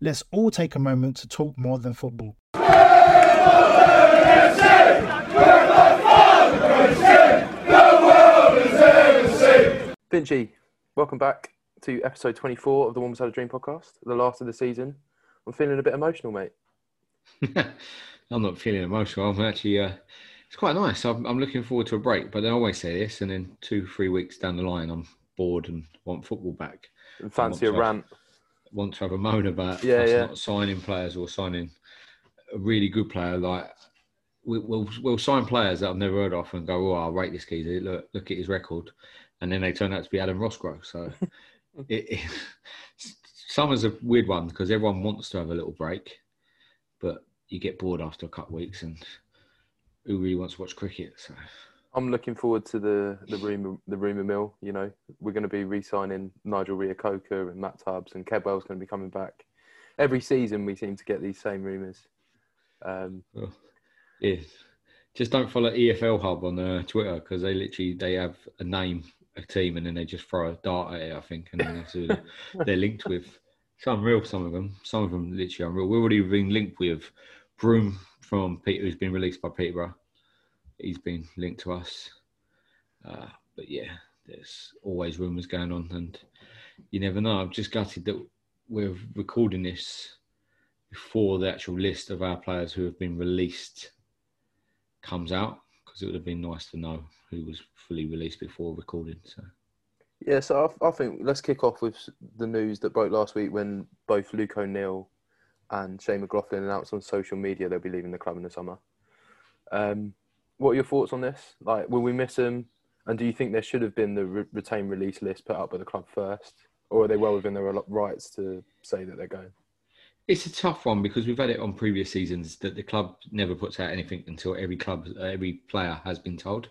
Let's all take a moment to talk more than football. Finchy, welcome back to episode 24 of the Wombles Had a Dream podcast, the last of the season. I'm feeling a bit emotional, mate. I'm not feeling emotional. I'm actually, uh, it's quite nice. I'm, I'm looking forward to a break, but I always say this, and then two, three weeks down the line, I'm bored and want football back. And fancy a want to have- rant. Want to have a moan about Yeah, us yeah. not signing players or signing a really good player. Like we, we'll we'll sign players that I've never heard of and go, oh, I'll rate this geezer. Look, look at his record, and then they turn out to be Adam Rosgrove. So it, it, summer's a weird one because everyone wants to have a little break, but you get bored after a couple of weeks, and who really wants to watch cricket? So I'm looking forward to the the rumour the rumour mill. You know, we're going to be re-signing Nigel Reo-Coker and Matt Tubbs, and Kedwell's going to be coming back. Every season, we seem to get these same rumours. Um, oh, yeah, just don't follow EFL Hub on uh, Twitter because they literally they have a name, a team, and then they just throw a dart at it. I think, and then that's who they're linked with. Some real, some of them, some of them literally unreal. We've already been linked with Broom from Peter, who's been released by Peterborough. He's been linked to us. Uh, but yeah, there's always rumours going on, and you never know. I'm just gutted that we're recording this before the actual list of our players who have been released comes out, because it would have been nice to know who was fully released before recording. So yeah, so I, I think let's kick off with the news that broke last week when both Luke O'Neill and Shane McLaughlin announced on social media they'll be leaving the club in the summer. Um, what are your thoughts on this? Like, will we miss them? And do you think there should have been the re- retain release list put up by the club first, or are they well within their rights to say that they're going? It's a tough one because we've had it on previous seasons that the club never puts out anything until every club, uh, every player has been told.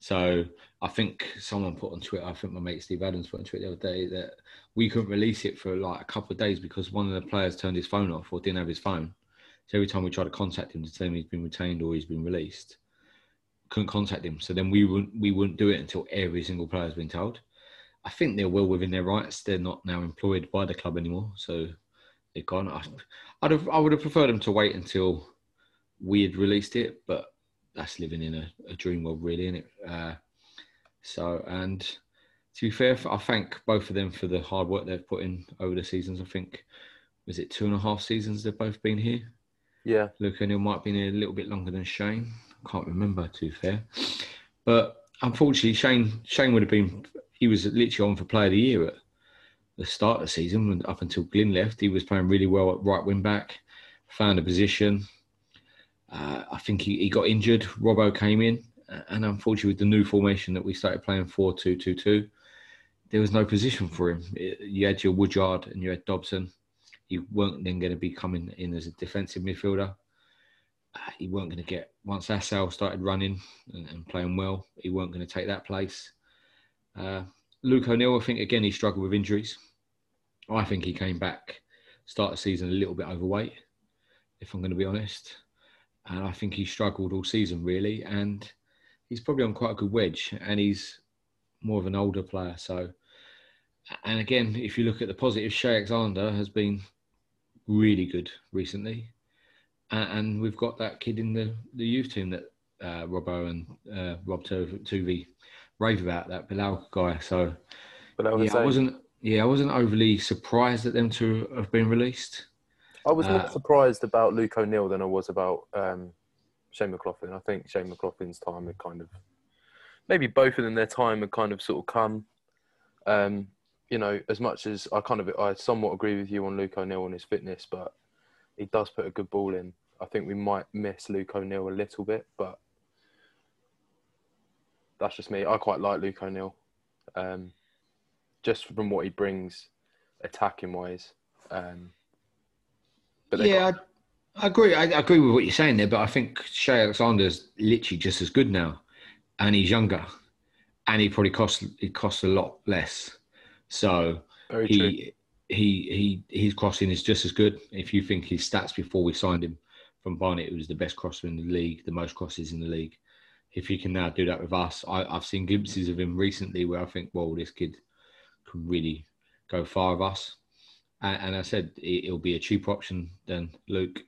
So I think someone put on Twitter, I think my mate Steve Adams put on Twitter the other day that we couldn't release it for like a couple of days because one of the players turned his phone off or didn't have his phone. So every time we tried to contact him to tell him he's been retained or he's been released, couldn't contact him. So then we wouldn't we wouldn't do it until every single player has been told. I think they're well within their rights. They're not now employed by the club anymore, so they're gone. I, I'd have I would have preferred them to wait until we had released it, but that's living in a, a dream world, really, isn't it? Uh, so, and to be fair, I thank both of them for the hard work they've put in over the seasons. I think was it two and a half seasons they've both been here. Yeah, Luke O'Neill might have been here a little bit longer than Shane. Can't remember, to fair. But unfortunately, Shane Shane would have been, he was literally on for player of the year at the start of the season, when- up until Glyn left. He was playing really well at right wing back, found a position. Uh, I think he, he got injured. Robbo came in, and unfortunately, with the new formation that we started playing 4 2 2 2, there was no position for him. You had your Woodyard and you had Dobson. He weren't then going to be coming in as a defensive midfielder. He weren't going to get once Assal started running and, and playing well. He weren't going to take that place. Uh, Luke O'Neill, I think again he struggled with injuries. I think he came back start the season a little bit overweight, if I'm going to be honest. And I think he struggled all season really. And he's probably on quite a good wedge, and he's more of an older player. So, and again, if you look at the positive, Cheye Alexander has been really good recently. And, and we've got that kid in the, the youth team that uh, Robbo and uh, Rob Tuvey rave about that Bilal guy. So Bilal yeah, I wasn't yeah I wasn't overly surprised at them to have been released. I was more uh, surprised about Luke O'Neill than I was about um, Shane McLaughlin. I think Shane McLaughlin's time had kind of, maybe both of them, their time had kind of sort of come. Um, you know, as much as I kind of, I somewhat agree with you on Luke O'Neill and his fitness, but he does put a good ball in. I think we might miss Luke O'Neill a little bit, but that's just me. I quite like Luke O'Neill, um, just from what he brings, attacking wise. Um, but yeah, got- I, I agree. I, I agree with what you're saying there, but I think Cheye Alexander's literally just as good now, and he's younger, and he probably costs he costs a lot less. So very true. he he he his crossing is just as good. If you think his stats before we signed him from Barnet, it was the best crosser in the league, the most crosses in the league. If he can now do that with us, I, I've seen glimpses of him recently where I think, well, this kid can really go far with us. And, and I said it, it'll be a cheaper option than Luke,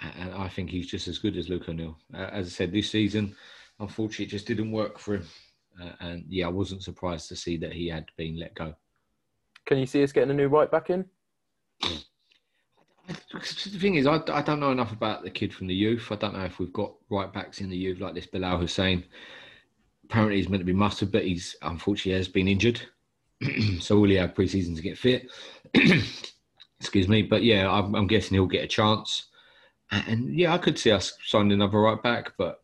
and I think he's just as good as Luke O'Neill. As I said, this season, unfortunately, it just didn't work for him. Uh, and yeah, I wasn't surprised to see that he had been let go. Can you see us getting a new right back in? The thing is, I, I don't know enough about the kid from the youth. I don't know if we've got right backs in the youth like this Bilal Hussein. Apparently, he's meant to be mustard, but he's unfortunately has been injured. so will he have pre-season to get fit? Excuse me, but yeah, I'm, I'm guessing he'll get a chance. And yeah, I could see us signing another right back, but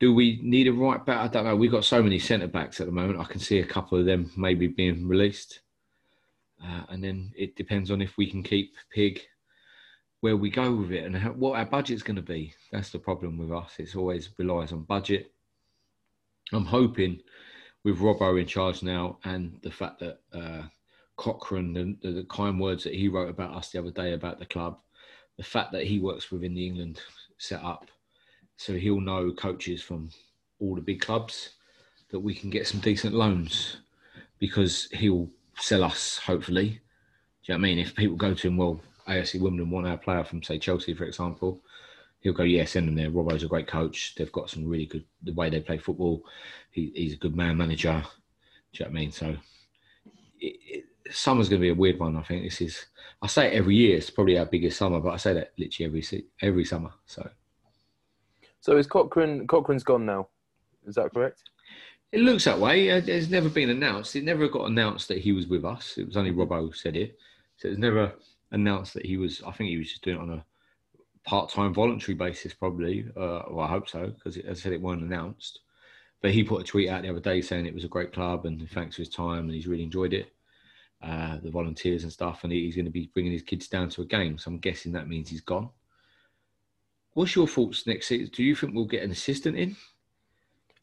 do we need a right back? I don't know. We've got so many centre backs at the moment. I can see a couple of them maybe being released. Uh, and then it depends on if we can keep Pig where we go with it and how, what our budget's going to be. That's the problem with us. It's always relies on budget. I'm hoping with Robbo in charge now and the fact that uh, Cochrane, the, the, the kind words that he wrote about us the other day about the club, the fact that he works within the England setup, so he'll know coaches from all the big clubs that we can get some decent loans because he'll sell us hopefully. Do you know what I mean? If people go to him, well, AFC Wimbledon want our player from say Chelsea, for example, he'll go, yeah, send them there. Robbo's a great coach. They've got some really good the way they play football. He, he's a good man manager. Do you know what I mean? So it, it, summer's going to be a weird one. I think this is. I say it every year. It's probably our biggest summer, but I say that literally every every summer. So So is Cochrane? Cochrane's gone now. Is that correct? It looks that way. Uh, It's never been announced. It never got announced that he was with us. It was only Robbo said it. So it's never announced that he was. I think he was just doing it on a part-time voluntary basis, probably. Uh, well, I hope so, because as I said, it weren't announced. But he put a tweet out the other day saying it was a great club and thanks for his time and he's really enjoyed it. Uh, the volunteers and stuff, and he's going to be bringing his kids down to a game. So I'm guessing that means he's gone. What's your thoughts next season? Do you think we'll get an assistant in?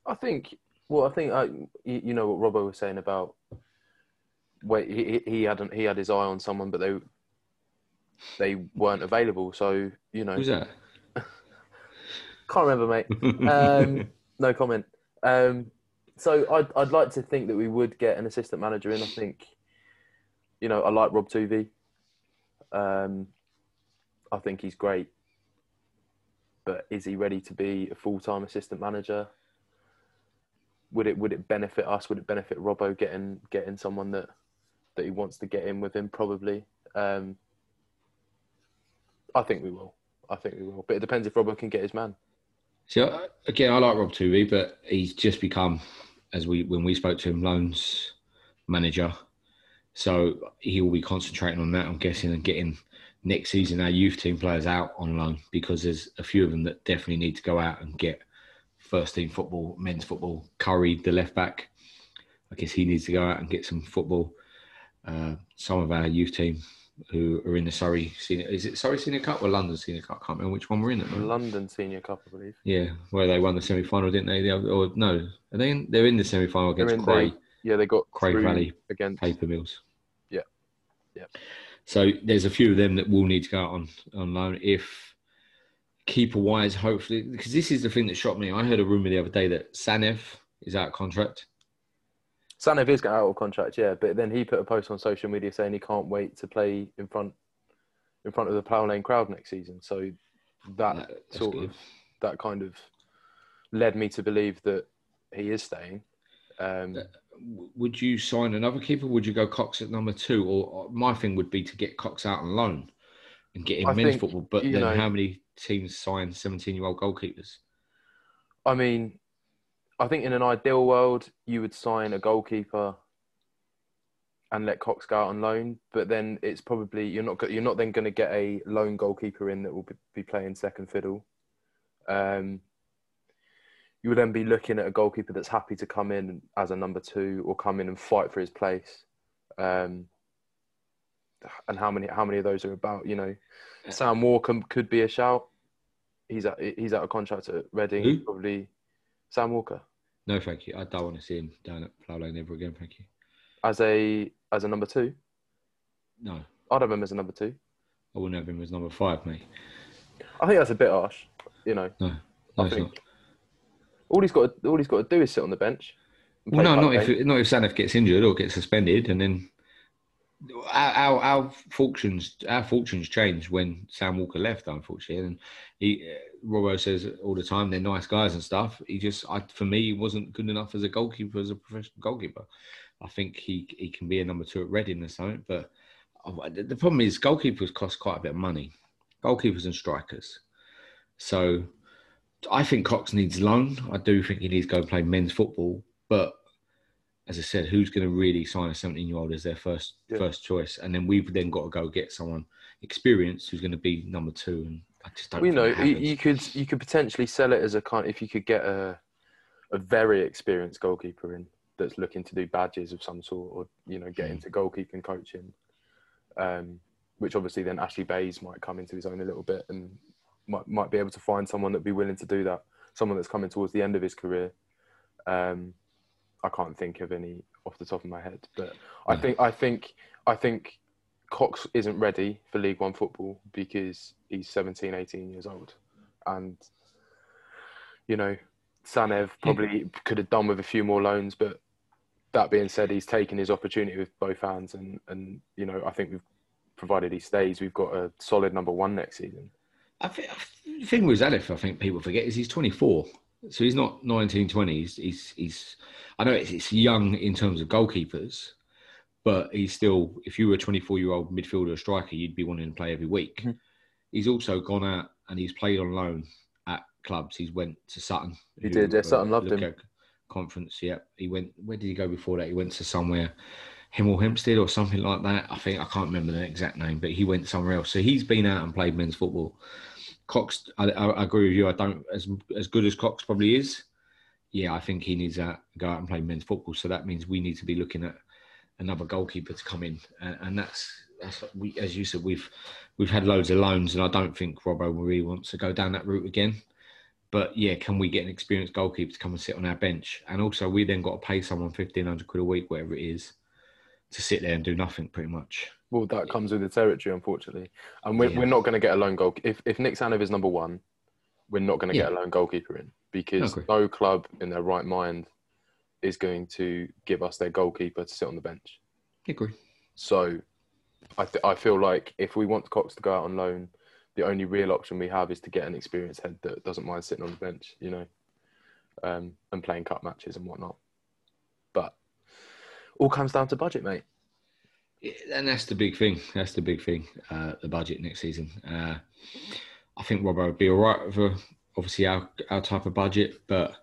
I think. Well, I think I, you know what Robbo was saying about. Wait, he he- he hadn't he had his eye on someone, but they they weren't available. So you know, Who's that? can't remember, mate. Um, no comment. Um, so I'd I'd like to think that we would get an assistant manager in. I think, you know, I like Rob Tuvey. Um, I think he's great, but is he ready to be a full time assistant manager? Would it would it benefit us? Would it benefit Robbo getting getting someone that that he wants to get in with him? Probably. Um, I think we will. I think we will. But it depends if Robbo can get his man. So again, I like Rob Tuvey, but he's just become, as we when we spoke to him, loans manager. So he will be concentrating on that, I'm guessing, and getting next season our youth team players out on loan because there's a few of them that definitely need to go out and get first team football, men's football. Curry, the left back, I guess he needs to go out and get some football. Uh, some of our youth team who are in the Surrey Senior, is it Surrey Senior Cup or London Senior Cup? I can't remember which one we're in at the. London Senior Cup, I believe. Yeah, where they won the semi final, didn't they? The other, or no, are they? In, they're in the semi final against Cray the- Yeah, they got Craig through Valley against. Paper Mills. Yeah. Yeah. So there's a few of them that will need to go out on on loan if keeper wise, hopefully, because this is the thing that shocked me. I heard a rumor the other day that Tzanev is out of contract. Tzanev is out of contract, yeah, but then he put a post on social media saying he can't wait to play in front in front of the Plough Lane crowd next season. So that sort good. of that kind of led me to believe that he is staying. Um, Would you sign another keeper? Would you go Cox at number two? Or, or my thing would be to get Cox out on loan and get him I men's think, football. But then know- how many teams sign 17 year old goalkeepers? I mean, I think in an ideal world, you would sign a goalkeeper and let Cox go out on loan. But then it's probably you're not you're not then going to get a lone goalkeeper in that will be- be playing second fiddle. Um, you would then be looking at a goalkeeper that's happy to come in as a number two or come in and fight for his place. Um, and how many how many of those are about? You know, Sam Walker could be a shout. He's out, he's out of contract at Reading. Who? Probably Sam Walker No, thank you. I don't want to see him down at Plough Lane ever again. Thank you. as a as a number two. No, I'd have him as a number two. I wouldn't have him as number five, mate. I think that's a bit harsh. You know, No, no, I think not. all he's got to, all he's got to do is sit on the bench. Well, no, not back if not if Tzanev gets injured or gets suspended, and then our, our, fortunes our fortunes changed when Sam Walker left. Unfortunately, and he uh, Robbo says all the time they're nice guys and stuff. He just, I, for me, he wasn't good enough as a goalkeeper, as a professional goalkeeper. I think he he can be a number two at Reading or something, but uh, the the problem is goalkeepers cost quite a bit of money, goalkeepers and strikers. So I think Cox needs loan. I do think he needs to go play men's football, but as I said, who's going to really sign a 17 year old as their first Yeah. first choice? And then we've then got to go get someone experienced who's going to be number two. And I just don't. Well, you know, you, could you could potentially sell it as a kind. If you could get a a very experienced goalkeeper in that's looking to do badges of some sort, or you know, Hmm. get into goalkeeping coaching, um, which obviously then Ashley Bayes might come into his own a little bit and might might be able to find someone that'd be willing to do that. Someone that's coming towards the end of his career. Um, I can't think of any off the top of my head, but I think I think I think Cox isn't ready for League One football because he's 17, 18 years old. And, you know, Tzanev hmm. probably could have done with a few more loans, but that being said, he's taken his opportunity with both hands. And, and you know, I think we've, provided he stays, we've got a solid number one next season. I think the thing with Tzanev, I think people forget is he's 24, so he's not 19, 20. He's he's, he's I know it's, it's young in terms of goalkeepers, but he's still. If you were a 24 year old midfielder or striker, you'd be wanting to play every week. Mhm. He's also gone out and he's played on loan at clubs. He's went to Sutton. He did, yeah, Sutton loved him. Conference, yeah. He went. Where did he go before that? He went to somewhere. Hemel Hempstead or something like that. I think I can't remember the exact name, but he went somewhere else. So he's been out and played men's football. Cox, I, I, agree with you. I don't as as good as Cox probably is. Yeah, I think he needs to go out and play men's football. So that means we need to be looking at another goalkeeper to come in, and, and that's that's we, as you said, we've we've had loads of loans, and I don't think Robbo really wants to go down that route again. But yeah, can we get an experienced goalkeeper to come and sit on our bench? And also, we then got to pay someone fifteen hundred quid a week, whatever it is, to sit there and do nothing, pretty much. Well, that comes with the territory, unfortunately. And we're, Yeah. we're not going to get a lone goal. If, if Nik Tzanev is number one, we're not going to get a Yeah. lone goalkeeper in because no club in their right mind is going to give us their goalkeeper to sit on the bench. Agree. So I, th- I feel like if we want Cox to go out on loan, the only real option we have is to get an experienced head that doesn't mind sitting on the bench, you know, um, and playing cup matches and whatnot. All comes down to budget, mate. Yeah, and that's the big thing. That's the big thing. Uh, the budget next season. Uh, I think Robbo would be all right for obviously our our type of budget, but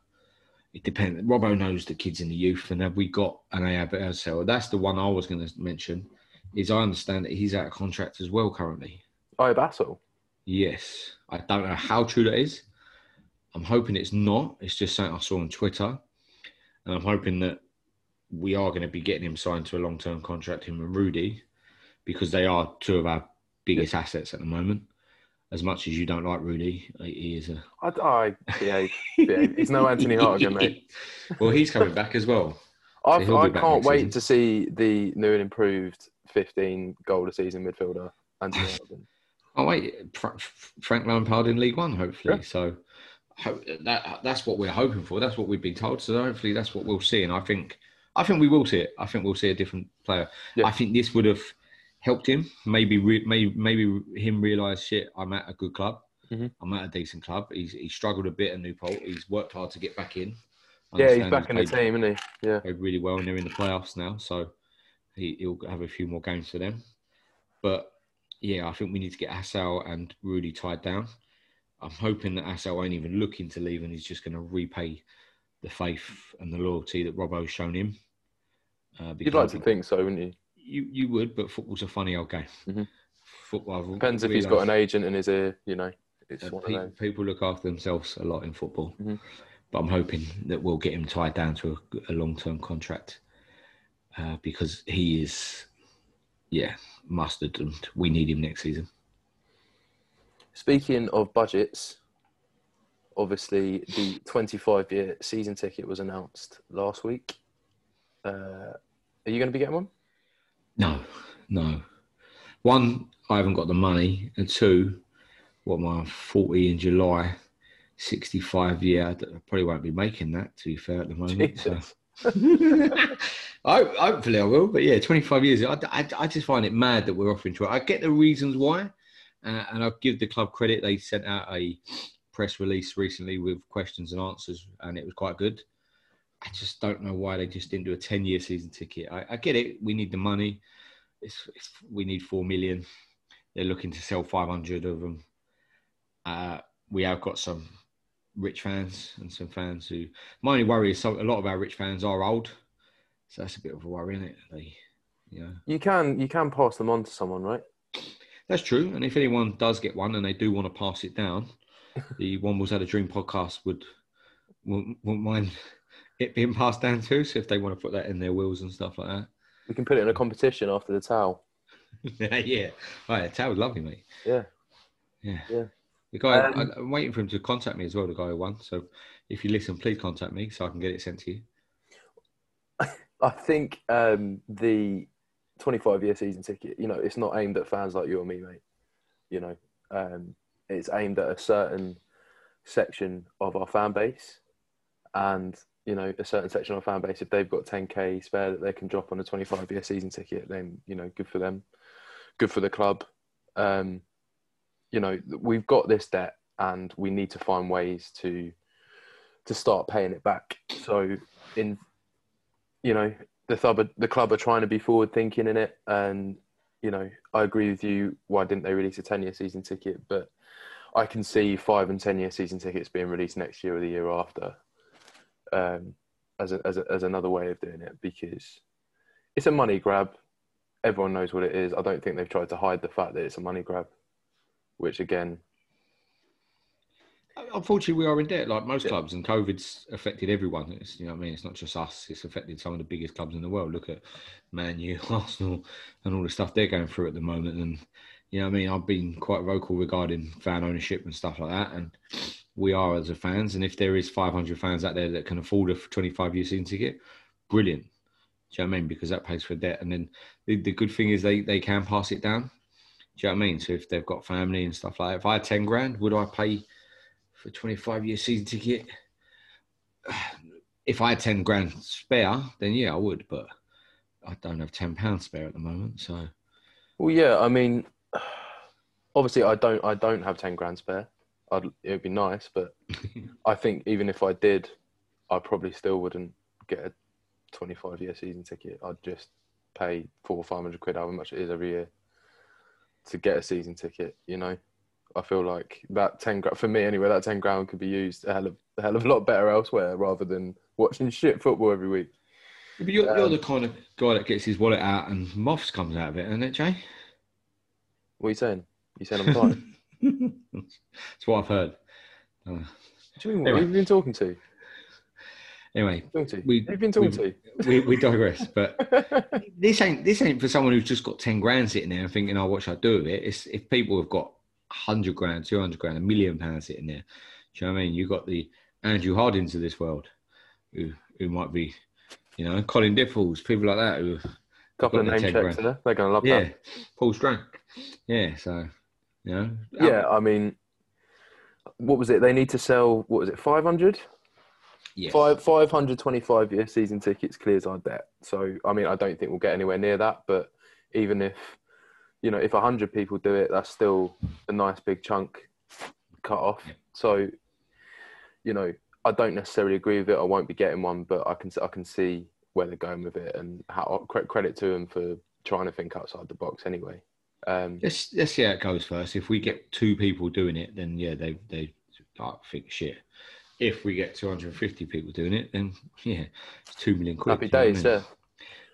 it depends. Robbo knows the kids in the youth, and have we got an AAB? So that's the one I was going to mention. Is I understand that he's out of contract as well currently. Oh, Bassel. Yes, I don't know how true that is. I'm hoping it's not. It's just something I saw on Twitter, and I'm hoping that we are going to be getting him signed to a long-term contract, him and Rudy, because they are two of our biggest assets at the moment. As much as you don't like Rudy, he is a. I, I behave, behave. He's no Anthony Hartigan, mate. well, he's coming back as well. I, he'll I can't wait season. to see the new and improved 15 goal a season midfielder, Anthony Hartigan. Oh wait, Fra- Frank Lampard in League One, hopefully. So ho- that that's what we're hoping for. That's what we've been told. So hopefully that's what we'll see. And I think I think we will see it. I think we'll see a different player. Yeah. I think this would have helped him. Maybe re- maybe maybe him realise shit. I'm at a good club. Mhm. I'm at a decent club. He's he struggled a bit at Newport. He's worked hard to get back in. Yeah, he's back in the team, isn't he? Yeah. played really well and they're in the playoffs now. So he, he'll have a few more games for them. But yeah, I think we need to get Assal and Rudy tied down. I'm hoping that Assal ain't even looking to leave and he's just going to repay the faith and the loyalty that Robbo's shown him. Uh, You'd like to think so, wouldn't you? you, you would, but football's a funny old game. Mhm. Football Depends if he's got an agent in his ear, you know. It's uh, one of pe- people look after themselves a lot in football, Mhm. but I'm hoping that we'll get him tied down to a, a long-term contract uh, because he is, yeah, mustard, and we need him next season. Speaking of budgets, obviously the 25 year season ticket was announced last week. Uh, are you going to be getting one? No, no. One, I haven't got the money, and two, what I 40 in July, 65 year. I probably won't be making that. To be fair, at the moment. so- I, hopefully I will, but yeah, 25 years. I, I, I just find it mad that we're offering to. I get the reasons why, uh, and I'll give the club credit. They sent out a press release recently with questions and answers, and it was quite good. I just don't know why they just didn't do a 10 year season ticket. I, I get it. We need the money. It's, it's, we need 4 million. They're looking to sell 500 of them. Uh, we have got some rich fans and some fans who. My only worry is some, a lot of our rich fans are old. So that's a bit of a worry, isn't it? They, you know, You can you can pass them on to someone, right? that's true. And if anyone does get one and they do want to pass it down, the Wombles Had a Dream podcast would wouldn't, wouldn't mind it being passed down to. So if they want to put that in their wills and stuff like that, We can put it in a competition after the towel. yeah, yeah. All right, Tal would love you, mate. Yeah. Yeah. Yeah. The guy, Um, I, I'm waiting for him to contact me as well. The guy who won. So if you listen, please contact me so I can get it sent to you. I think um, the 25 year season ticket, you know, it's not aimed at fans like you or me, mate. You know, um, it's aimed at a certain section of our fan base. And, you know, a certain section of our fan base, if they've got 10k spare that they can drop on a 25 year season ticket, then, you know, good for them. Good for the club. Um, you know, we've got this debt and we need to find ways to to start paying it back. So in you know, the club are, the club are trying to be forward thinking in it, and you know, I agree with you. Why didn't they release a ten year season ticket? But I can see five and ten year season tickets being released next year or the year after, um, as a, as a, as another way of doing it because it's a money grab. Everyone knows what it is. I don't think they've tried to hide the fact that it's a money grab, which again, Unfortunately, we are in debt, like most clubs, and COVID's affected everyone. It's, you know, what I mean, it's not just us; it's affected some of the biggest clubs in the world. Look at Man U, Arsenal, and all the stuff they're going through at the moment. And you know, I mean, I've been quite vocal regarding fan ownership and stuff like that. And we are as a fans. And if there is 500 fans out there that can afford a 25 year season ticket, brilliant. Do you know what I mean? Because that pays for debt. And then the, the good thing is they they can pass it down. Do you know what I mean? So if they've got family and stuff like that, if I had 10 grand, would I pay? for a 25 year season ticket. If I had 10 grand spare, then yeah, I would, but I don't have 10 pounds spare at the moment. So, Well, yeah, I mean, obviously, I don't, I don't have ten grand spare. I'd, it'd be nice, but I think even if I did, I probably still wouldn't get a twenty-five year season ticket. I'd just pay four or five hundred quid, however much it is every year, to get a season ticket. You know, I feel like that ten grand for me anyway. That ten grand could be used a hell of a hell of a lot better elsewhere rather than watching shit football every week. but you're, you're Um, the kind of guy that gets his wallet out and moths comes out of it, isn't it, Jay? What are you saying? You said I'm tired? That's what I've heard. Uh, What do you mean? Anyway. Who have you been talking to? anyway, to? we, have been talking we- we, we digress, but this ain't this ain't for someone who's just got 10 grand sitting there and thinking, oh, what should I do with it? It's if people have got 100 grand, 200 grand, a million pounds sitting there. Do you know what I mean? You've got the Andrew Hardins of this world who, who might be, you know, Colin Diffles, people like that who, couple of name checks grand. there. They're going to love yeah, that. Paul Strank. Yeah, so, you know. Yeah, I mean, what was it? They need to sell, what was it, 500? yeah. Five, 525 year season tickets clears our debt. So, I mean, I don't think we'll get anywhere near that. But even if, you know, if 100 people do it, that's still a nice big chunk cut off. Yeah. So, you know, I don't necessarily agree with it. I won't be getting one, but I can I can see where they're going with it, and how credit to them for trying to think outside the box. Anyway, um, Let's let's see how it goes first. If we get two people doing it, then yeah, they they like, think shit. If we get 250 people doing it, then yeah, it's two million quid. happy do you know what I days. Yeah,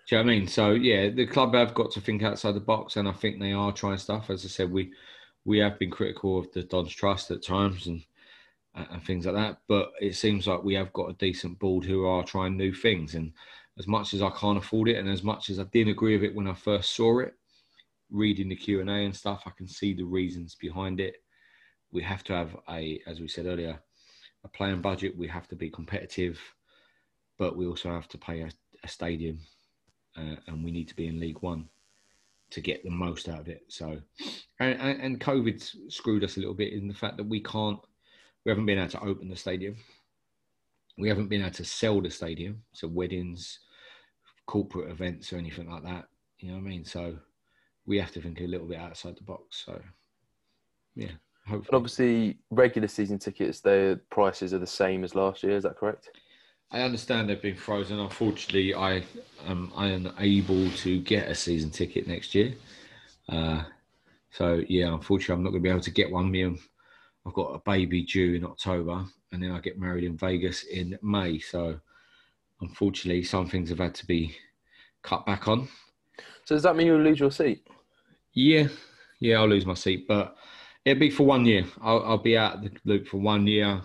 Do you know what I mean? So yeah, the club have got to think outside the box, and I think they are trying stuff. As I said, we we have been critical of the Dons Trust at times and and things like that, but it seems like we have got a decent board who are trying new things. And as much as I can't afford it, and as much as I didn't agree with it when I first saw it, reading the Q and A and stuff, I can see the reasons behind it. We have to have a, as we said earlier, a playing budget. We have to be competitive, but we also have to pay a, a stadium uh, and we need to be in League One to get the most out of it. So, and, and, COVID's screwed us a little bit in the fact that we can't, we haven't been able to open the stadium. We haven't been able to sell the stadium, so weddings, corporate events, or anything like that. You know what I mean? So, we have to think a little bit outside the box. So, yeah, and obviously regular season tickets, their prices are the same as last year. Is that correct? I understand they've been frozen. Unfortunately, I am I am able to get a season ticket next year. Uh, so yeah, unfortunately, I'm not going to be able to get one. Me I've got a baby due in October, and then I get married in Vegas in May. So unfortunately, some things have had to be cut back on. So does that mean you'll lose your seat? Yeah, yeah, I'll lose my seat, but it'll be for one year. I'll, I'll be out of the loop for one year.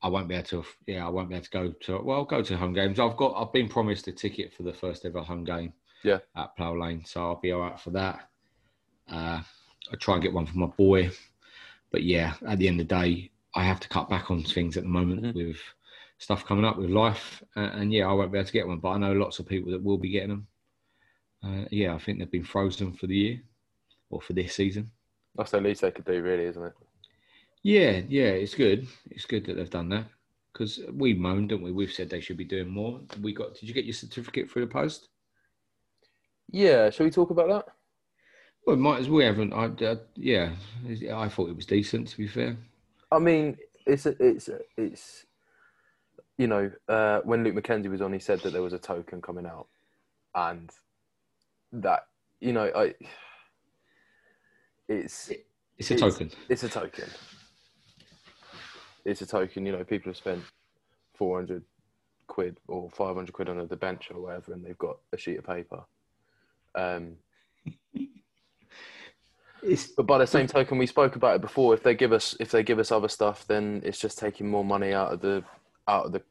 I won't be able to. Yeah, I won't be able to go to. Well, I'll go to home games. I've got. I've been promised a ticket for the first ever home game. Yeah. At Plough Lane, so I'll be all right for that. Uh, I'll try and get one for my boy, but yeah, at the end of the day, I have to cut back on things at the moment Mhm. with stuff coming up with life, uh, and yeah, I won't be able to get one. But I know lots of people that will be getting them. Uh, yeah, I think they've been frozen for the year or for this season. That's the least they could do, really, isn't it? Yeah, yeah, it's good. It's good that they've done that because we moaned, didn't we? We've said they should be doing more. We got. Did you get your certificate through the post? Yeah. Shall we talk about that? Well, might as we haven't. I, uh, yeah, I thought it was decent. To be fair, I mean, it's a, it's a, it's you know uh, when Luke McKenzie was on, he said that there was a token coming out, and that you know I it's it's a It's- token. it's a token. It's a token. You know, people have spent four hundred quid or five hundred quid under the bench or whatever, and they've got a sheet of paper. Um, It's But by the same token, we spoke about it before. If they give us if they give us other stuff, then it's just taking more money out of the out of the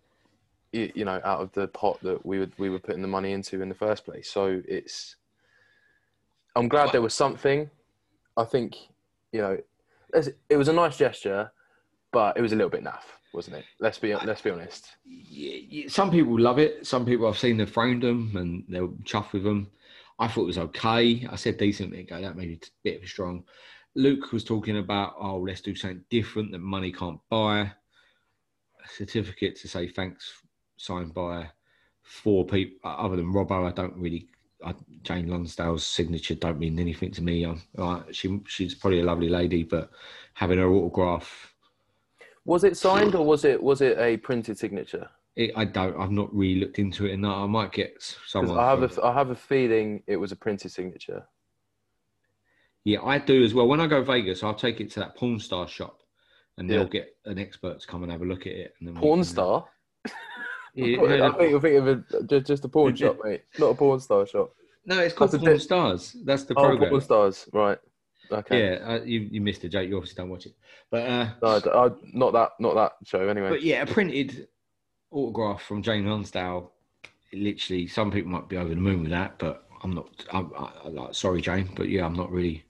you know out of the pot that we would we were putting the money into in the first place. So it's I'm glad there was something. I think you know it was a nice gesture, but it was a little bit naff, wasn't it? Let's be let's be honest. some people love it. Some people I've seen have framed them and they'll chuff with them. I thought it was okay. I said decent ago. That maybe a bit of strong. Luke was talking about, oh, let's do something different that money can't buy. A certificate to say thanks signed by four people other than Robbo. I don't really. I, Jane Lonsdale's signature don't mean anything to me. I'm, like, she she's probably a lovely lady, but having her autograph Was it signed or was it was it a printed signature? It, I don't. I've not really looked into it and I might get someone. I have a I have a feeling it was a printed signature. yeah, I do as well. When I go Vegas, I'll take it to that porn star shop, and they'll get an expert to come and have a look at it. And then Porn can- I think you're thinking of a, just, just a porn shop, mate. Not a porn star shop. no, it's called That's Porn Stars. That's the Oh, program. porn stars, right? Okay. Yeah, uh, you you missed a joke. You obviously don't watch it, but uh, No, I I, not that, not that show. Anyway. but yeah, a printed autograph from Jane Lonsdale. Literally, some people might be over the moon with that, but I'm not. I'm, I, I, like, sorry, Jane, but yeah, I'm not really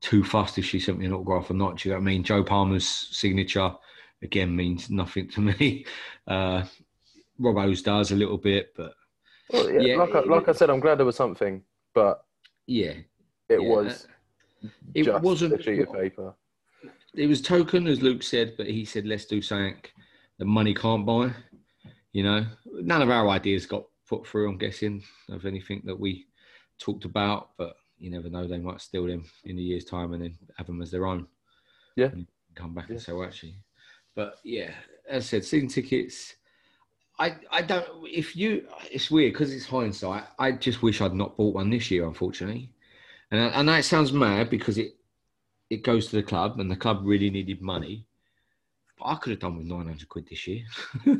too fussed if she sent me an autograph or not. Do you know what I mean? Joe Palmer's signature again means nothing to me. Uh, Robbo's does a little bit, but Well, yeah, yeah, like, I, like I said, I'm glad there was something, but yeah, it Yeah, was it wasn't. a sheet of paper. it was token, as Luke said, but he said, let's do something that money can't buy. You know, none of our ideas got put through, I'm guessing, of anything that we talked about, but you never know, they might steal them in a year's time and then have them as their own. Yeah. And come back and say, well, actually, but yeah, as I said, season tickets. I, I don't. If you, it's weird because it's hindsight. I just wish I'd not bought one this year, unfortunately. And I, I know it sounds mad because it it goes to the club and the club really needed money. But I could have done with nine hundred quid this year. I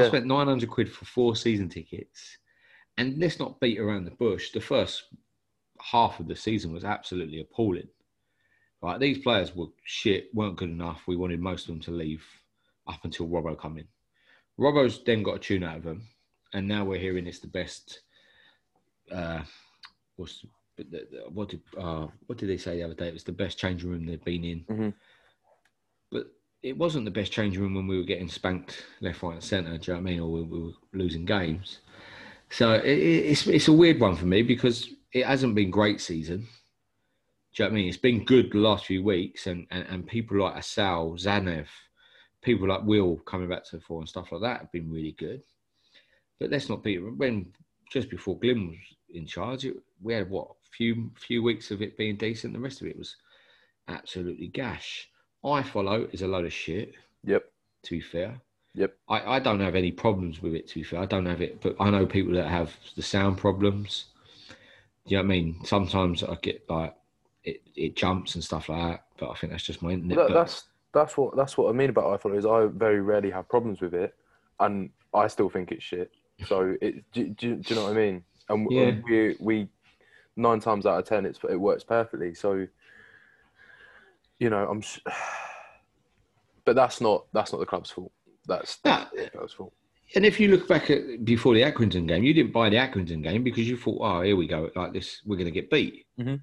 Yeah. spent nine hundred quid for four season tickets, and let's not beat around the bush. The first half of the season was absolutely appalling. Right, these players were shit, weren't good enough. We wanted most of them to leave up until Robbo come in. Robbo's then got a tune out of them, and now we're hearing it's the best. Uh, what's what did uh, what did they say the other day? It was the best changing room they've been in. Mhm. But it wasn't the best changing room when we were getting spanked left, right, and centre. Do you know what I mean? Or we, we were losing games. So it, it- it's it's a weird one for me because it hasn't been great season. Do you know what I mean? It's been good the last few weeks, and, and, and people like Assal, Tzanev, people like Will coming back to the fore and stuff like that have been really good. But let's not be when just before Glyn was in charge, it, we had what few few weeks of it being decent. The rest of it was absolutely gash. iFollow is a load of shit. Yep. To be fair, Yep. I, I don't have any problems with it. To be fair, I don't have it, but I know people that have the sound problems. Do you know what I mean? Sometimes I get like it, it jumps and stuff like that, but I think that's just my internet. That, but- that's that's what that's what I mean about iFollow is I very rarely have problems with it, and I still think it's shit. So it do, do, do you know what I mean? And Yeah. we we nine times out of ten it's it works perfectly. So you know I'm, but that's not that's not the club's fault. That's, that's the club's fault. And if you look back at before the Accrington game, you didn't buy the Accrington game because you thought, oh, here we go, like this, we're going to get beat. Mhm.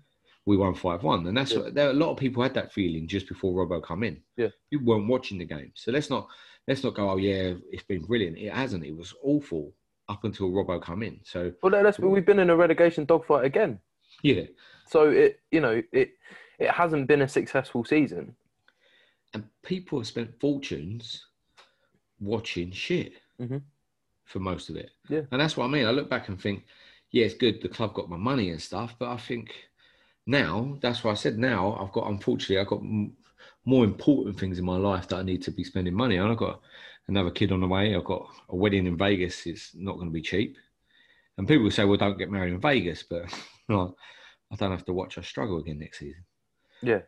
We won five one, and that's Yeah. what, there. A lot of people had that feeling just before Robbo come in. Yeah. you weren't watching the game, so let's not let's not go. Oh yeah, it's been brilliant. It hasn't. It was awful up until Robbo come in. So Well, let's, we've been in a relegation dogfight again. yeah, So it you know it it hasn't been a successful season. and people have spent fortunes watching shit Mhm. for most of it. Yeah. And that's what I mean. I look back and think, yeah, it's good the club got my money and stuff, but I think now, that's why I said now, I've got, unfortunately, I've got m- more important things in my life that I need to be spending money on. I've got another kid on the way. I've got a wedding in Vegas. It's not going to be cheap. And people say, well, don't get married in Vegas, but no, I don't have to watch us struggle again next season Yeah.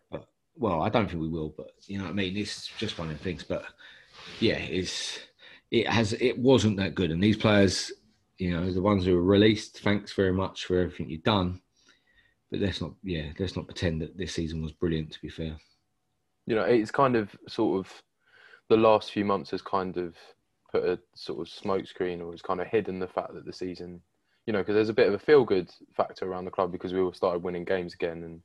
well, I don't think we will, but you know what I mean. It's just one of the things. But yeah, it's it has it wasn't that good, and these players, you know, the ones who were released, thanks very much for everything you've done. But let's not, yeah, let's not pretend that this season was brilliant. To be fair, you know, it's kind of sort of the last few months has kind of put a sort of smokescreen or has kind of hidden the fact that the season, you know, because there's a bit of a feel good factor around the club because we all started winning games again and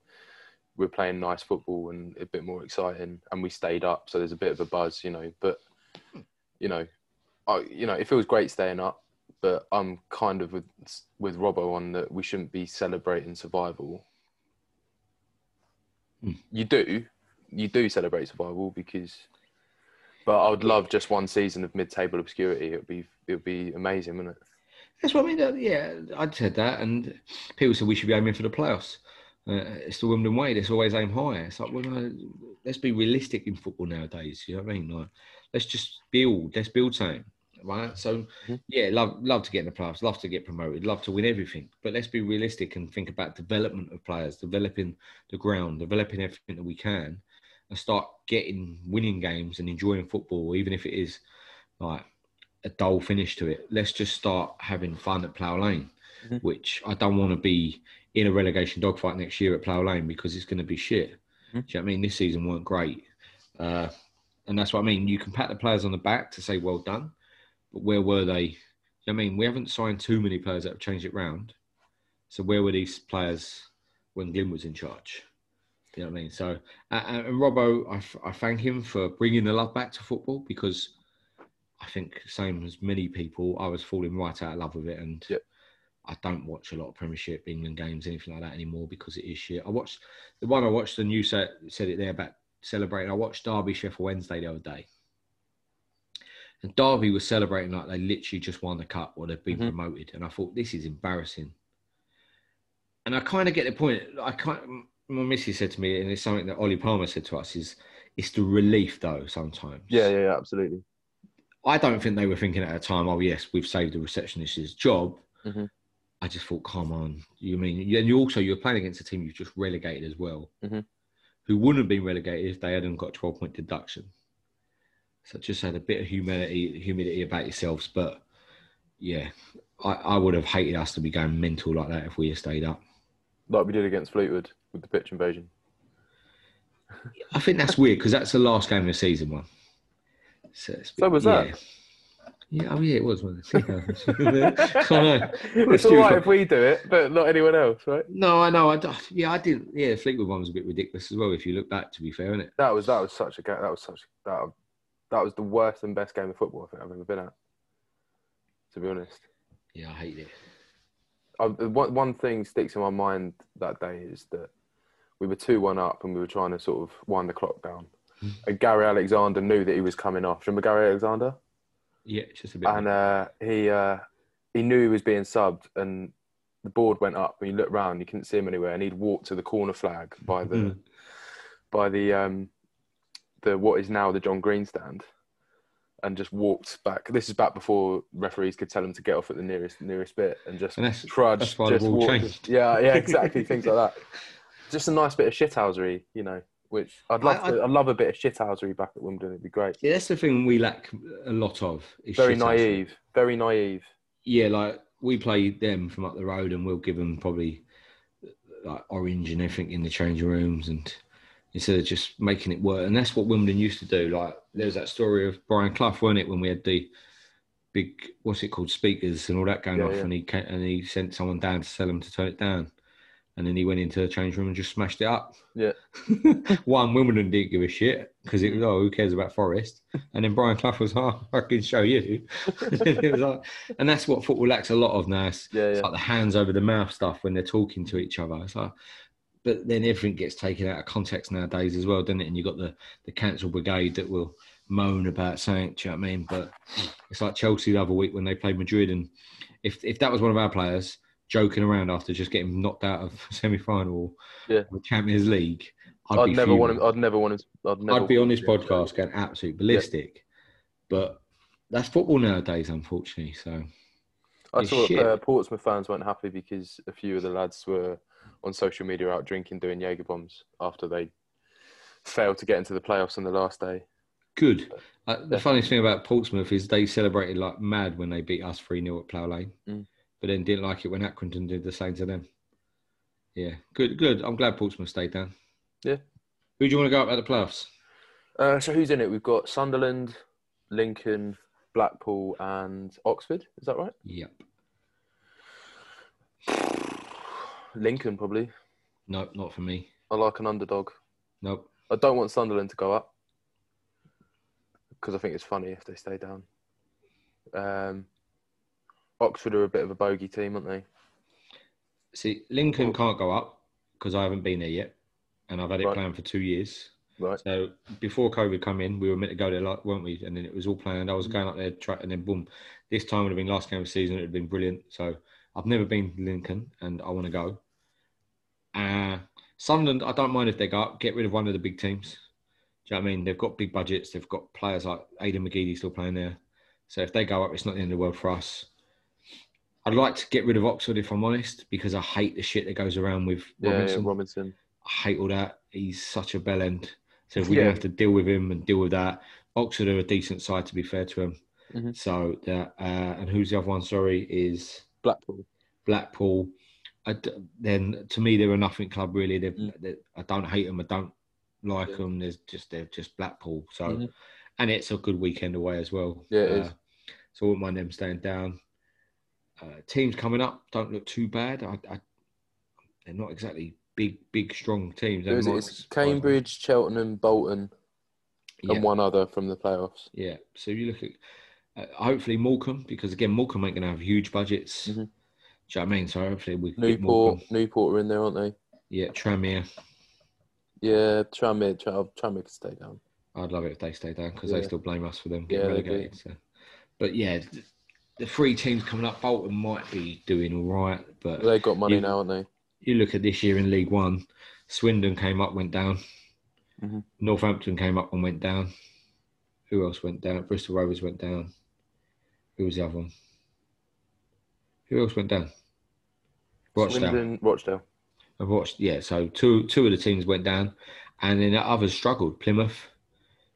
we're playing nice football and a bit more exciting and we stayed up. So there's a bit of a buzz, you know, but, you know, I, you know, it feels great staying up. But I'm kind of with with Robbo on that we shouldn't be celebrating survival. Hmm. You do, you do celebrate survival because but I would love just one season of mid-table obscurity. It would be it would be amazing, wouldn't it? that's what I mean. uh, Yeah, I'd said that, and people said we should be aiming for the playoffs. Uh, it's the Wimbledon way. Let's always aim higher. It's like, well, no, let's be realistic in football nowadays. You know what I mean? Like, let's just build. Let's build something, right? So, Mhm. yeah, love love to get in the playoffs, love to get promoted, love to win everything. But let's be realistic and think about development of players, developing the ground, developing everything that we can, and start getting winning games and enjoying football, even if it is like a dull finish to it. Let's just start having fun at Plough Lane, Mhm. which I don't want to be in a relegation dogfight next year at Plough Lane because it's going to be shit. Mhm. Do you know what I mean? This season weren't great. Uh, and that's what I mean. You can pat the players on the back to say well done, but where were they? You know I mean, we haven't signed too many players that have changed it round. So where were these players when Glyn was in charge? You know what I mean? So, uh, uh, and Robbo, I, f- I thank him for bringing the love back to football because I think, same as many people, I was falling right out of love with it. And Yep. I don't watch a lot of Premiership, England games, anything like that anymore because it is shit. I watched the one I watched, and you said, said it there about celebrating. I watched Derby Sheffield Wednesday the other day. And Derby was celebrating like they literally just won the cup or they've been Mhm. promoted. And I thought, this is embarrassing. And I kind of get the point. I kind my missus said to me, and it's something that Ollie Palmer said to us, is it's the relief though. Sometimes, Yeah, yeah, yeah, absolutely. I don't think they were thinking at the time, oh, yes, we've saved the receptionist's job. Mhm. I just thought, come on. You mean, and you also, you're playing against a team you've just relegated as well, Mhm. who wouldn't have been relegated if they hadn't got 12 point deduction. So just had a bit of humility, humility about yourselves. But yeah, I, I would have hated us to be going mental like that if we had stayed up. Like we did against Fleetwood with the pitch invasion. I think that's weird because that's the last game of the season one. So, So was that? Yeah. Yeah, oh yeah, it was. Wasn't it? I know. It's all right if we do it, but not anyone else, right? No, I know. I don't- yeah, I didn't. Yeah, Fleetwood one was a bit ridiculous as well. If you look back, to be fair, isn't it? That was that was such a that was such that that was the worst and best game of football I think I've ever been at. To be honest, Yeah, I hate it. I, one one thing sticks in my mind that day is that we were two one up and we were trying to sort of wind the clock down. And Gary Alexander knew that he was coming off. Remember Gary Alexander? Yeah, just a bit. And uh, he uh, he knew he was being subbed, and the board went up. And you looked round, you couldn't see him anywhere, and he'd walked to the corner flag by the Mm. by the um, the what is now the John Green stand, and just walked back. This is back before referees could tell him to get off at the nearest nearest bit, and just And that's- trudged. that's just walked- changed. Yeah, yeah, exactly. things like that. Just a nice bit of shithousery, you know. Which I'd love. I- to, I'd love a bit of shithousery back at Wimbledon. It'd be great. yeah, that's the thing we lack a lot of. is Very naive. Very naive. Yeah, like we play them from up the road, and we'll give them probably like orange and everything in the changing rooms, and instead of just making it work. And that's what Wimbledon used to do. Like there's that story of Brian Clough, weren't it, when we had the big what's it called speakers and all that going Yeah, off, yeah. and he ca and he sent someone down to tell him to turn it down. And then he went into the change room and just smashed it up. Yeah. One, Wimbledon didn't give a shit because it was, oh, who cares about Forest? And then Brian Clough was, oh, I can show you. and, it was like, and that's what football lacks a lot of now. It's, Yeah, it's like the hands over the mouth stuff when they're talking to each other. It's like, but then everything gets taken out of context nowadays as well, doesn't it? And you've got the, the cancel brigade that will moan about saying, do you know what I mean? But it's like Chelsea the other week when they played Madrid. And if, if that was one of our players joking around after just getting knocked out of semi final Yeah. or Champions League, I'd, I'd be never want him. I'd never want to. I'd, never I'd be on this him podcast going absolute ballistic. But that's football nowadays, unfortunately. So I thought uh, Portsmouth fans weren't happy because a few of the lads were on social media out drinking, doing Jaeger bombs after they failed to get into the playoffs on the last day. good. Uh, the funniest thing about Portsmouth is they celebrated like mad when they beat us 3 0 at Plough Lane, Mm. but then didn't like it when Accrington did the same to them. Yeah, good, good. I'm glad Portsmouth stayed down. Yeah. Who do you want to go up at the playoffs? Uh, so who's in it? We've got Sunderland, Lincoln, Blackpool, and Oxford. Is that right? Yep. Lincoln probably. Nope, not for me. I like an underdog. Nope. I don't want Sunderland to go up because I think it's funny if they stay down. Um, Oxford are a bit of a bogey team, aren't they? See, Lincoln can't go up because I haven't been there yet, and I've had it Right. planned for two years. Right. So before COVID come in, we were meant to go there, like, weren't we? And then it was all planned. I was Mm. going up there, try, and then boom, this time would have been last game of the season. It would have been brilliant. So I've never been to Lincoln, and I want to go. Uh, Sunderland, I don't mind if they go up. Get rid of one of the big teams. Do you know what I mean? They've got big budgets. They've got players like Aidan McGeady still playing there. So if they go up, it's not the end of the world for us. I'd like to get rid of Oxford if I'm honest, because I hate the shit that goes around with Yeah, yeah, Robinson. Robinson. I hate all that. He's such a bell end. So if we Yeah. don't have to deal with him and deal with that, Oxford are a decent side to be fair to him. Mhm. So that uh, and who's the other one? Sorry, is Blackpool. Blackpool. I then to me they're a nothing club really. Mm. they I don't hate them. I don't like Yeah. them. There's just they're just Blackpool. So Mhm. and it's a good weekend away as well. Yeah, it uh, is. So I wouldn't mind them staying down. Uh, teams coming up don't look too bad. I, I, they're not exactly big, big, strong teams. They Who is it? It's. Cambridge, Cheltenham, Bolton, Yeah, and one other from the playoffs. yeah. So you look at uh, hopefully Morecambe because again Morecambe ain't going to have huge budgets. Mhm. Do you know what I mean? So hopefully we can get Newport, Newport are in there, aren't they? Yeah, Tranmere. Yeah, Tranmere, Tram- Tranmere could stay down. I'd love it if they stay down because Yeah. they still blame us for them getting do. relegated. So. But yeah, the three teams coming up, Bolton might be doing all right, but They've got money You- now, aren't they? you look at this year in League One, Swindon came up, went down. Mhm. Northampton came up and went down. Who else went down? Bristol Rovers went down. Who was the other one? Who else went down? Rochdale. Swindon, Rochdale. I've watched. Yeah, so two two of the teams went down, and then the others struggled. Plymouth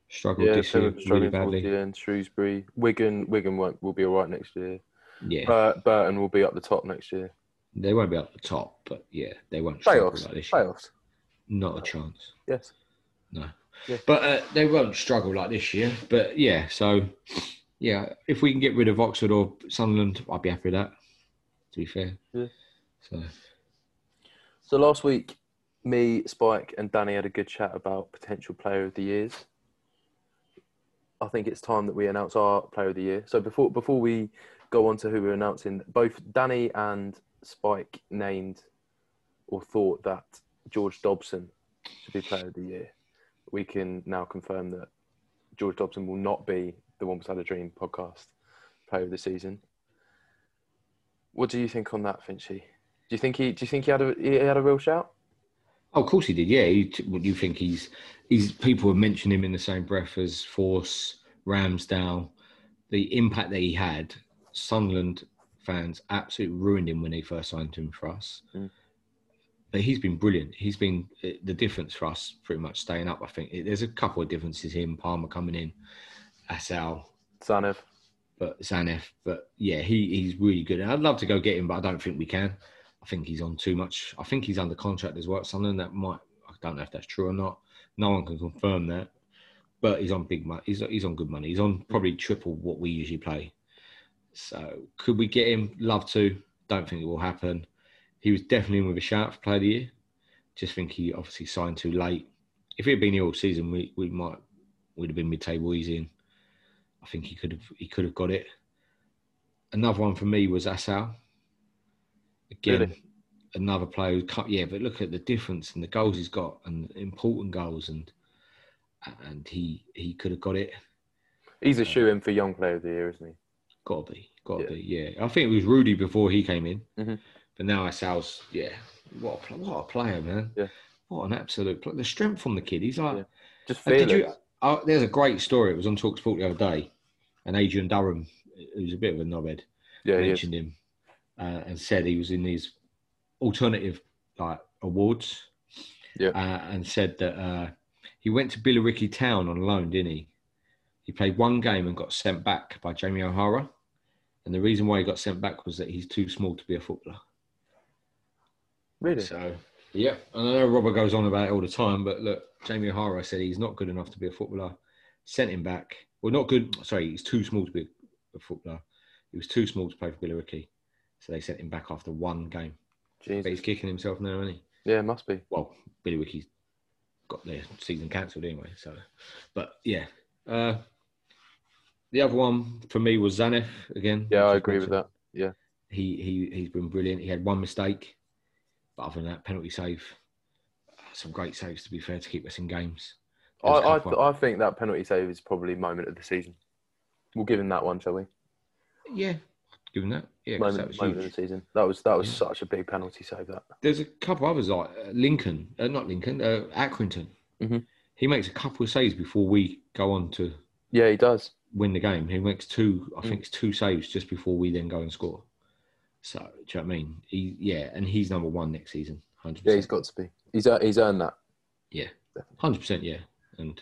struggled Yeah, this year really badly. end. Shrewsbury, Wigan, Wigan won't, will be all right next year. Yeah, Bur- Burton will be up the top next year. they won't be up the top, but yeah, they won't struggle Playoffs, like this year. playoffs. Not a chance. Yes. No. But uh, they won't struggle like this year. But yeah, so yeah, if we can get rid of Oxford or Sunderland, I'd be happy with that. To be fair. Yeah. So So last week, me, Spike, and Danny had a good chat about potential player of the years. I think it's time that we announce our player of the year. So before before we go on to who we're announcing, both Danny and Spike named or thought that George Dobson should be player of the year. We can now confirm that George Dobson will not be the Wombles Had a Dream podcast player of the season. What do you think on that, Finchy? Do you think he? Do you think he had a he had a real shout? Oh, of course he did. Yeah, he, what do you think he's? He's people have mentioned him in the same breath as Forss, Ramsdale. The impact that he had, Sunderland fans absolutely ruined him when they first signed him for us. Mm. But he's been brilliant. He's been uh, the difference for us, pretty much staying up. I think there's a couple of differences. Him, Palmer coming in, Assal, Tzanev. But Tzanev. But yeah, he, he's really good. And I'd love to go get him, but I don't think we can. I think he's on too much. I think he's under contract as well. Something that might I don't know if that's true or not. No one can confirm that. But he's on big money. He's he's on good money. He's on probably triple what we usually play. So could we get him? Love to. Don't think it will happen. He was definitely in with a shout for player of the year. Just think he obviously signed too late. If he had been here all season, we, we might we'd have been mid table easy. I think he could have he could have got it. Another one for me was Assal. Again, Really? another player who cut. Yeah, but look at the difference and the goals he's got and important goals and and he he could have got it. He's a shoe in for young player of the year, isn't he? Got to be, got to Yeah. be. Yeah, I think it was Rudy before he came in, Mhm. but now Assal's. Yeah, what a, what a player, man. Yeah. What an absolute pl- the strength from the kid. He's like. Yeah. Just fearless. did you? Uh, there's a great story. It was on Talksport the other day, and Adrian Durham, who's a bit of a knobhead, yeah, mentioned him uh, and said he was in these alternative like awards. Yeah. Uh, and said that uh, he went to Billericay Town on loan, didn't he? He played one game and got sent back by Jamie O'Hara. And the reason why he got sent back was that he's too small to be a footballer. Really? So, yeah, and I know Robert goes on about it all the time, but look, Jamie O'Hara said he's not good enough to be a footballer. Sent him back. Well, not good. Sorry, he's too small to be a footballer. He was too small to play for Billericay, so they sent him back after one game. But he's kicking himself now, isn't he? Yeah, must be. Well, Billericay's got their season cancelled anyway. So, but yeah, uh, the other one for me was Tzanev again. Yeah, I agree with that. Yeah. He he he's been brilliant. He had one mistake, but other than that, penalty save, some great saves to be fair to keep us in games. I, There was a I, couple- I think that penalty save is probably moment of the season. We'll give him that one, shall we? yeah, given that, yeah, 'cause that Moment, was moment of huge. the season. That was that was Yeah. such a big penalty save. That. There's a couple others like uh, Lincoln, uh, not Lincoln, uh, Accrington. Mhm. He makes a couple of saves before we go on to Yeah, he does. win the game. He makes two, I Mm. think it's two saves just before we then go and score. So, do you know what I mean? He, yeah, and he's number one next season, hundred Yeah, he's percent. got to be. He's ear- he's earned that. Yeah, hundred percent. Yeah, and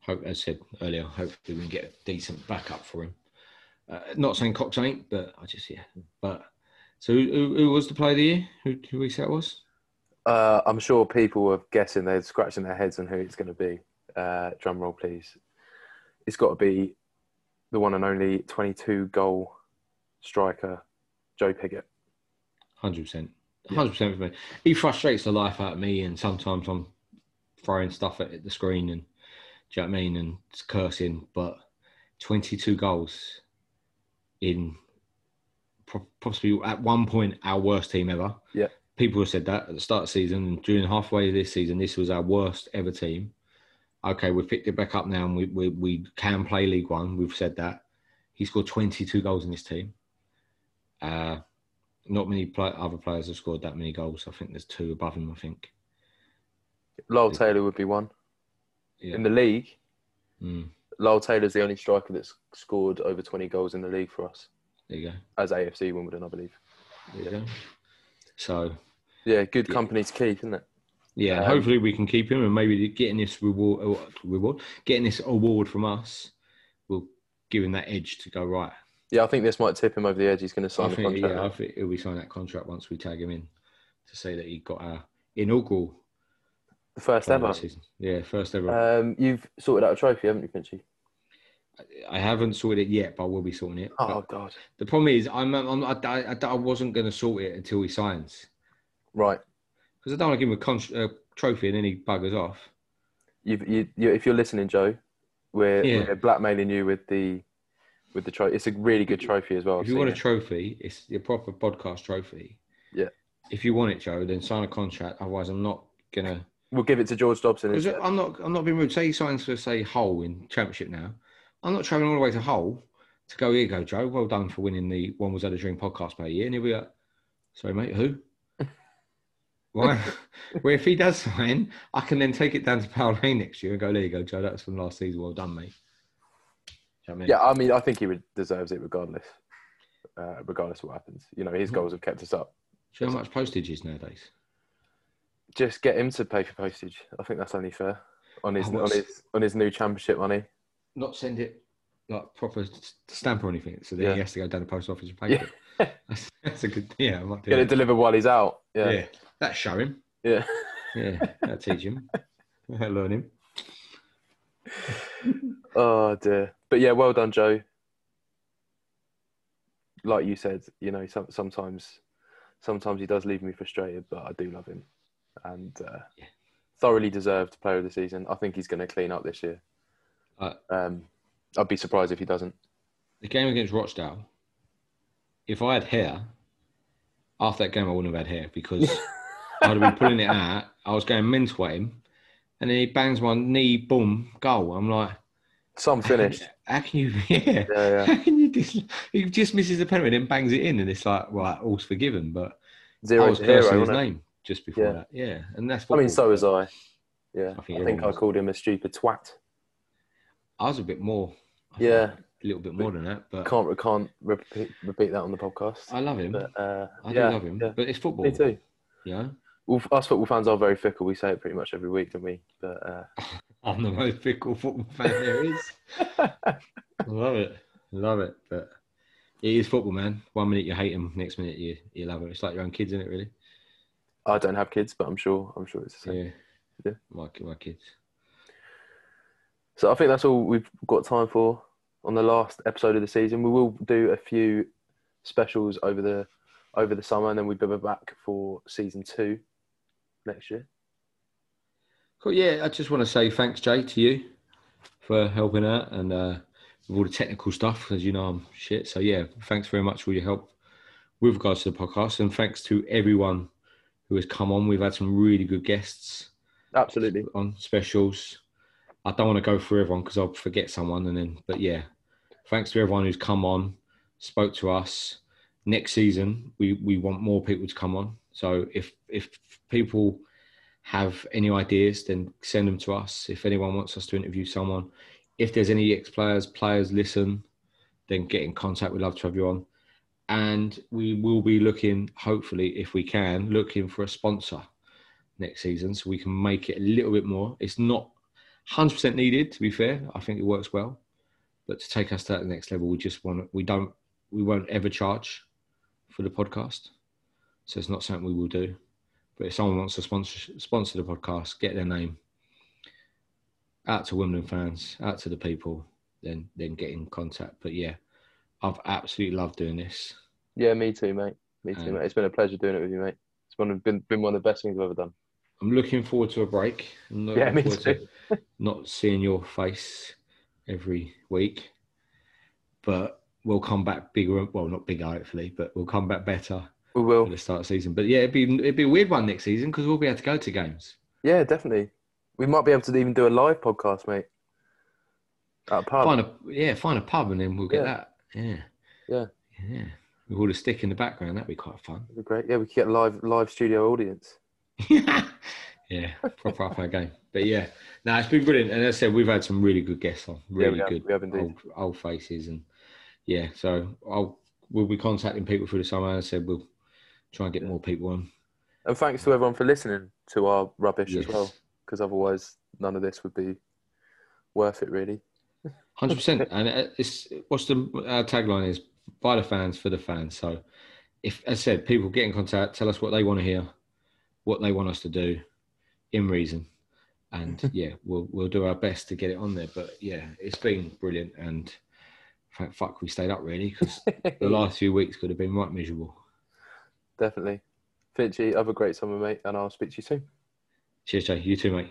hope, as I said earlier, hopefully we can get a decent backup for him. Uh, not saying Cox ain't, but I just yeah. But so who, who, was the player of the year? Who, who we said it was? Uh, I'm sure people were guessing, they're scratching their heads on who it's going to be. Uh, drum roll, please. It's got to be the one and only 22 goal striker, Joe Pigott. Hundred percent, hundred percent for me. He frustrates the life out of me, and sometimes I'm throwing stuff at the screen and do you know what I mean, and cursing. But 22 goals in possibly at one point our worst team ever. Yeah. people have said that at the start of the season and during halfway of this season. This was our worst ever team. Okay, we've picked it back up now, and we we, we can play League One. We've said that. He scored 22 goals in this team. Uh, not many play- other players have scored that many goals. I think there's two above him. I think. Lyle Taylor would be one. Yeah. In the league, Mm, Lyle Taylor's the only striker that's scored over 20 goals in the league for us there you go. as AFC Wimbledon, I believe. There you go. So Yeah, good company to keep, isn't it? yeah, Um, hopefully we can keep him, and maybe getting this reward, uh, reward, getting this award from us will give him that edge to go right. Yeah, I think this might tip him over the edge. He's going to sign I the think, contract. yeah, I think he'll be signing that contract once we tag him in to say that he got our inaugural the first ever. season. Yeah, first ever. Um, you've sorted out a trophy, haven't you, Finchy? I haven't sorted it yet, but I will be sorting it. Oh, But God. the problem is, I'm, I'm I, I, I wasn't going to sort it until he signs Right. because I don't want to give him a con- uh, trophy and then he buggers off. You've, you, you, if you're listening, Joe, we're, Yeah. we're blackmailing you with the with the trophy. It's a really good trophy as well. If I've you want a trophy, it's your proper podcast trophy. Yeah. If you want it, Joe, then sign a contract. Otherwise, I'm not gonna. We'll give it to George Dobson. Instead. I'm not. I'm not being rude. Say he signs for say Hull in Championship now. I'm not traveling all the way to Hull to go. Here, you go, Joe. Well done for winning the Wombles Had a Dream podcast by a year. And here we are. "Sorry, mate. Who?" Why? Where if he does sign, I can then take it down to Plough Lane next year and go, "There you go, Joe. That's from last season. Well done, mate." You know I mean? Yeah, I mean, I think he would- deserves it regardless. Uh, regardless of what happens, you know, Mm-hmm. his goals have kept us up. Do you know how much postage is nowadays? Just get him to pay for postage. I think that's only fair on his on his on his new championship money. Not send it like proper stamp or anything. So then Yeah. he has to go down the post office and pay Yeah. it. That's, that's a good. Yeah, I might do Get it that. delivered while he's out. Yeah. Yeah, that show him. yeah. Yeah, that teach him. That'll learn him. Oh dear. But yeah, well done, Joe. Like you said, you know, some, sometimes, sometimes he does leave me frustrated, but I do love him, and uh, Yeah. thoroughly deserved player of the season. I think he's going to clean up this year. Uh, Um, I'd be surprised if he doesn't. The game against Rochdale. If I had hair, after that game, I wouldn't have had hair because I'd have been pulling it out. I was going mental at him, and then he bangs my knee, boom, goal. I'm like, Some finished. How can you? Yeah. Yeah, yeah. How can you? Dis- he just misses the penalty, and bangs it in, and it's like, right, all's forgiven. But I Zero was to hero, cursing his name just before Yeah. that. Yeah, and that's. I mean, so was I. Yeah, I I think think, I called him a stupid twat. I was a bit more. I Yeah. a little bit more than that, but Can't can't repeat, repeat that on the podcast. I love him. But uh, I yeah, do love him, yeah. but it's football. me too. Yeah. Well, us football fans are very fickle. We say it pretty much every week, don't we? But uh, I'm the most fickle football fan there is. Love it, love it. But it is football, man. One minute you hate them, next minute you you love it. It's like your own kids, isn't it? Really? I don't have kids, but I'm sure I'm sure it's the same. Yeah. Yeah. My my kids. So I think that's all we've got time for on the last episode of the season. We will do a few specials over the over the summer, and then we'll be back for season two next year. Cool. Yeah, I just want to say thanks, Jay, to you for helping out and uh, with all the technical stuff. As you know, I'm shit. So yeah, thanks very much for your help with regards to the podcast, and thanks to everyone who has come on. We've had some really good guests Absolutely. on specials. I don't want to go through everyone because I'll forget someone, and then. But yeah, thanks to everyone who's come on, spoke to us. Next season, we we want more people to come on. So if if people have any ideas, then send them to us. If anyone wants us to interview someone, if there's any ex players, players listen, then get in contact. We'd love to have you on. And we will be looking, hopefully, if we can, looking for a sponsor next season so we can make it a little bit more. It's not 100% needed, to be fair. I think it works well. But to take us to that next level, we just want, we don't, we won't ever charge for the podcast. So it's not something we will do. But if someone wants to sponsor sponsor the podcast, get their name out to Wimbledon fans, out to the people, then then get in contact. But yeah, I've absolutely loved doing this. Yeah, me too, mate. Me too, Um, mate. It's been a pleasure doing it with you, mate. It's one of, been been one of the best things I've ever done. I'm looking forward to a break. Yeah, me too. to not seeing your face every week, but we'll come back bigger. Well, not bigger, hopefully, but we'll come back better We will. the start of the season. But yeah, it'd be it'd be a weird one next season because we'll be able to go to games. Yeah, definitely. We might be able to even do a live podcast, mate. At a pub. Find a yeah, find a pub and then we'll get Yeah. that. Yeah, Yeah. yeah. With all the stick in the background, that'd be quite fun. That'd be great. Yeah, we could get a live live studio audience. yeah, Yeah, proper up our game. But yeah, no, it's been brilliant. And as I said, we've had some really good guests on, Yeah, really we have- good we have old, old faces, and yeah. So I'll we'll be contacting people through the summer. As I said, we'll try and get more people on. And thanks to everyone for listening to our rubbish as well, because otherwise none of this would be worth it, really. Hundred percent. And uh, it's what's the our tagline is by the fans for the fans. So if, as I said, people get in contact, tell us what they want to hear, what they want us to do, in reason, and yeah, we'll we'll do our best to get it on there. But yeah, it's been brilliant, and fuck we stayed up really because the last few weeks could have been right miserable. Definitely. Finchy, have a great summer, mate, and I'll speak to you soon. Cheers, Jay. You too, mate.